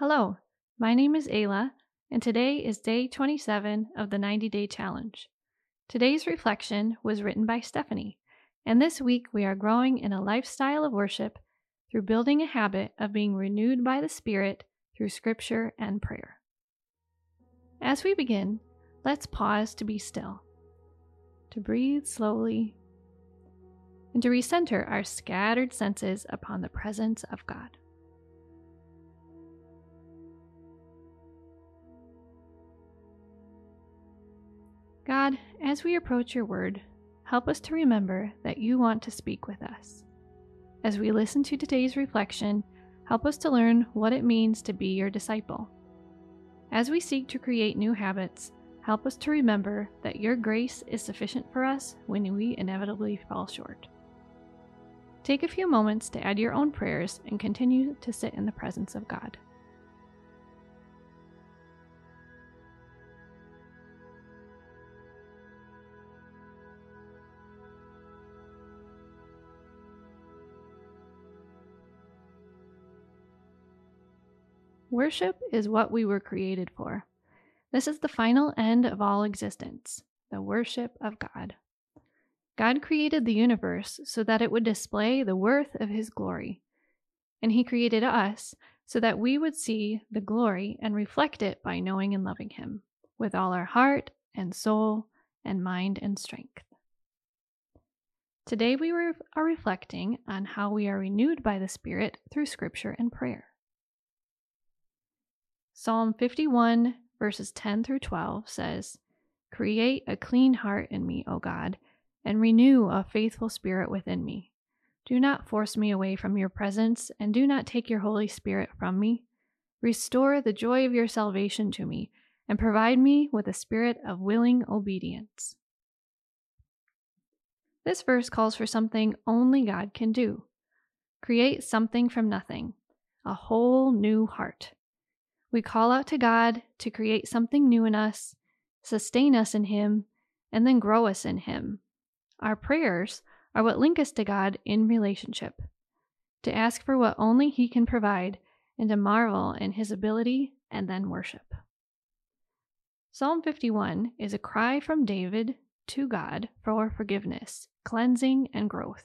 Hello, my name is Ayla, and today is day 27 of the 90 Day Challenge. Today's reflection was written by Stephanie, and this week we are growing in a lifestyle of worship through building a habit of being renewed by the Spirit through Scripture and prayer. As we begin, let's pause to be still, to breathe slowly, and to recenter our scattered senses upon the presence of God. God, as we approach your word, help us to remember that you want to speak with us. As we listen to today's reflection, help us to learn what it means to be your disciple. As we seek to create new habits, help us to remember that your grace is sufficient for us when we inevitably fall short. Take a few moments to add your own prayers and continue to sit in the presence of God. Worship is what we were created for. This is the final end of all existence, the worship of God. God created the universe so that it would display the worth of His glory. And He created us so that we would see the glory and reflect it by knowing and loving Him with all our heart and soul and mind and strength. Today we are reflecting on how we are renewed by the Spirit through Scripture and prayer. Psalm 51, verses 10 through 12 says, Create a clean heart in me, O God, and renew a faithful spirit within me. Do not force me away from your presence, and do not take your Holy Spirit from me. Restore the joy of your salvation to me, and provide me with a spirit of willing obedience. This verse calls for something only God can do create something from nothing, a whole new heart. We call out to God to create something new in us, sustain us in Him, and then grow us in Him. Our prayers are what link us to God in relationship, to ask for what only He can provide, and to marvel in His ability and then worship. Psalm 51 is a cry from David to God for forgiveness, cleansing, and growth.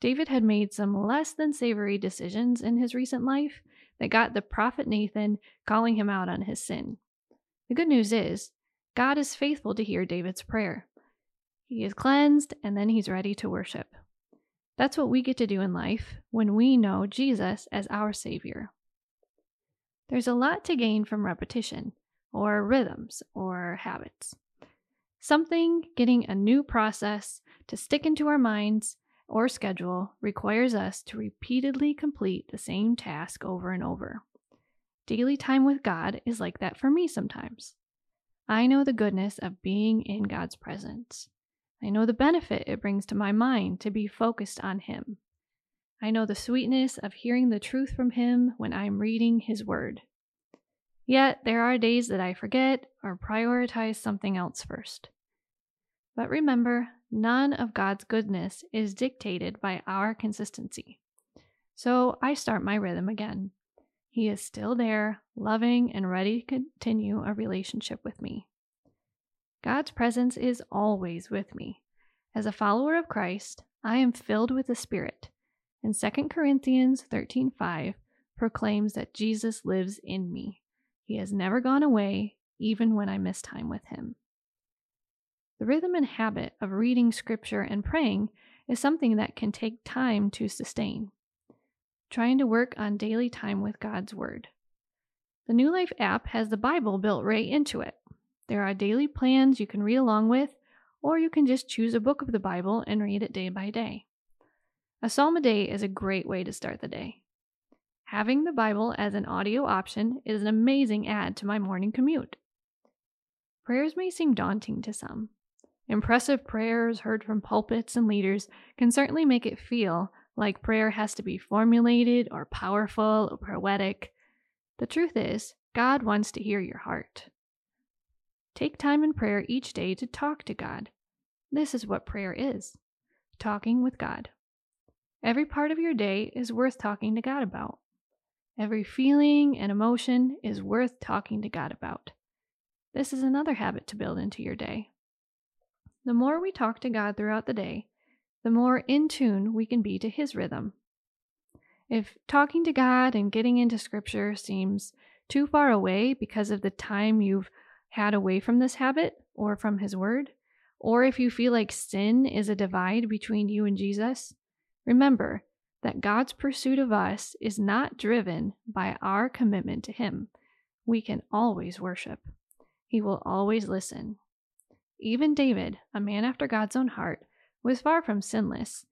David had made some less than savory decisions in his recent life that got the prophet Nathan calling him out on his sin. The good news is, God is faithful to hear David's prayer. He is cleansed and then he's ready to worship. That's what we get to do in life when we know Jesus as our Savior. There's a lot to gain from repetition, or rhythms, or habits. Something getting a new process to stick into our minds or schedule requires us to repeatedly complete the same task over and over. Daily time with God is like that for me sometimes. I know the goodness of being in God's presence. I know the benefit it brings to my mind to be focused on Him. I know the sweetness of hearing the truth from Him when I'm reading His Word. Yet there are days that I forget or prioritize something else first. But remember, none of God's goodness is dictated by our consistency. So I start my rhythm again. He is still there, loving and ready to continue a relationship with me. God's presence is always with me. As a follower of Christ, I am filled with the Spirit. And 2 Corinthians 13:5 proclaims that Jesus lives in me. He has never gone away, even when I miss time with him. The rhythm and habit of reading scripture and praying is something that can take time to sustain. Trying to work on daily time with God's Word. The New Life app has the Bible built right into it. There are daily plans you can read along with, or you can just choose a book of the Bible and read it day by day. A psalm a day is a great way to start the day. Having the Bible as an audio option is an amazing add to my morning commute. Prayers may seem daunting to some, Impressive prayers heard from pulpits and leaders can certainly make it feel like prayer has to be formulated or powerful or poetic. The truth is, God wants to hear your heart. Take time in prayer each day to talk to God. This is what prayer is talking with God. Every part of your day is worth talking to God about. Every feeling and emotion is worth talking to God about. This is another habit to build into your day. The more we talk to God throughout the day, the more in tune we can be to His rhythm. If talking to God and getting into Scripture seems too far away because of the time you've had away from this habit or from His Word, or if you feel like sin is a divide between you and Jesus, remember that God's pursuit of us is not driven by our commitment to Him. We can always worship, He will always listen. Even David, a man after God's own heart, was far from sinless,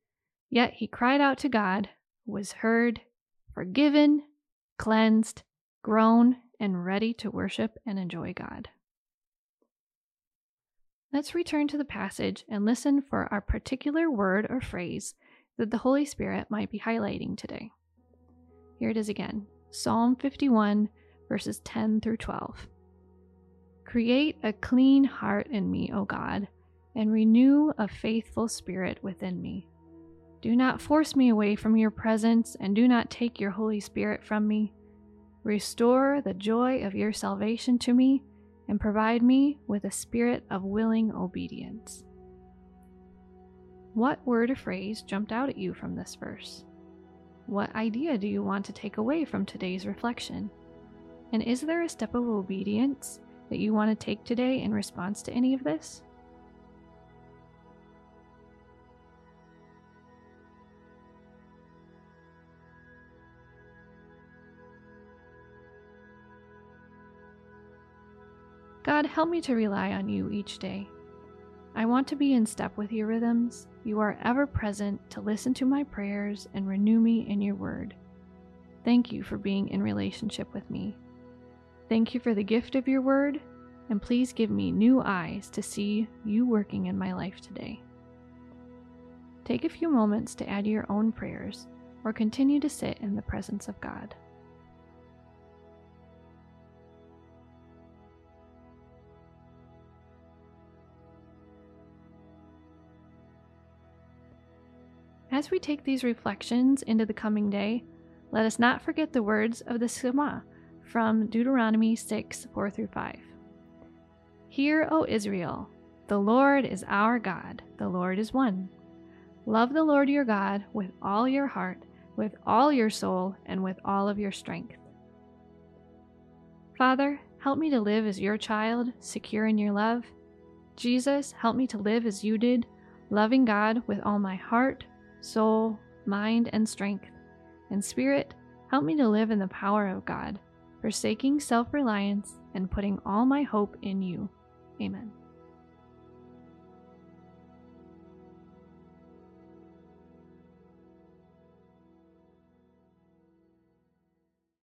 yet he cried out to God, was heard, forgiven, cleansed, grown, and ready to worship and enjoy God. Let's return to the passage and listen for our particular word or phrase that the Holy Spirit might be highlighting today. Here it is again Psalm 51, verses 10 through 12. Create a clean heart in me, O God, and renew a faithful spirit within me. Do not force me away from your presence, and do not take your Holy Spirit from me. Restore the joy of your salvation to me and provide me with a spirit of willing obedience. What word or phrase jumped out at you from this verse? What idea do you want to take away from today's reflection? And is there a step of obedience that you want to take today in response to any of this? God, help me to rely on you each day. I want to be in step with your rhythms. You are ever present to listen to my prayers and renew me in your word. Thank you for being in relationship with me. Thank you for the gift of your word, and please give me new eyes to see you working in my life today. Take a few moments to add your own prayers or continue to sit in the presence of God. As we take these reflections into the coming day, let us not forget the words of the Shema from Deuteronomy 6 4 through 5. Hear, O Israel, the Lord is our God, the Lord is one. Love the Lord your God with all your heart, with all your soul, and with all of your strength. Father, help me to live as your child, secure in your love. Jesus, help me to live as you did, loving God with all my heart, soul, mind, and strength. And Spirit, help me to live in the power of God, forsaking self reliance and putting all my hope in you. Amen.